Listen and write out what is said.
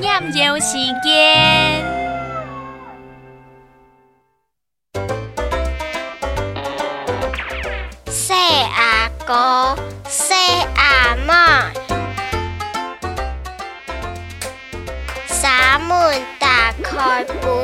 研究时间。細阿哥，細阿媽，三門打開本眼熱。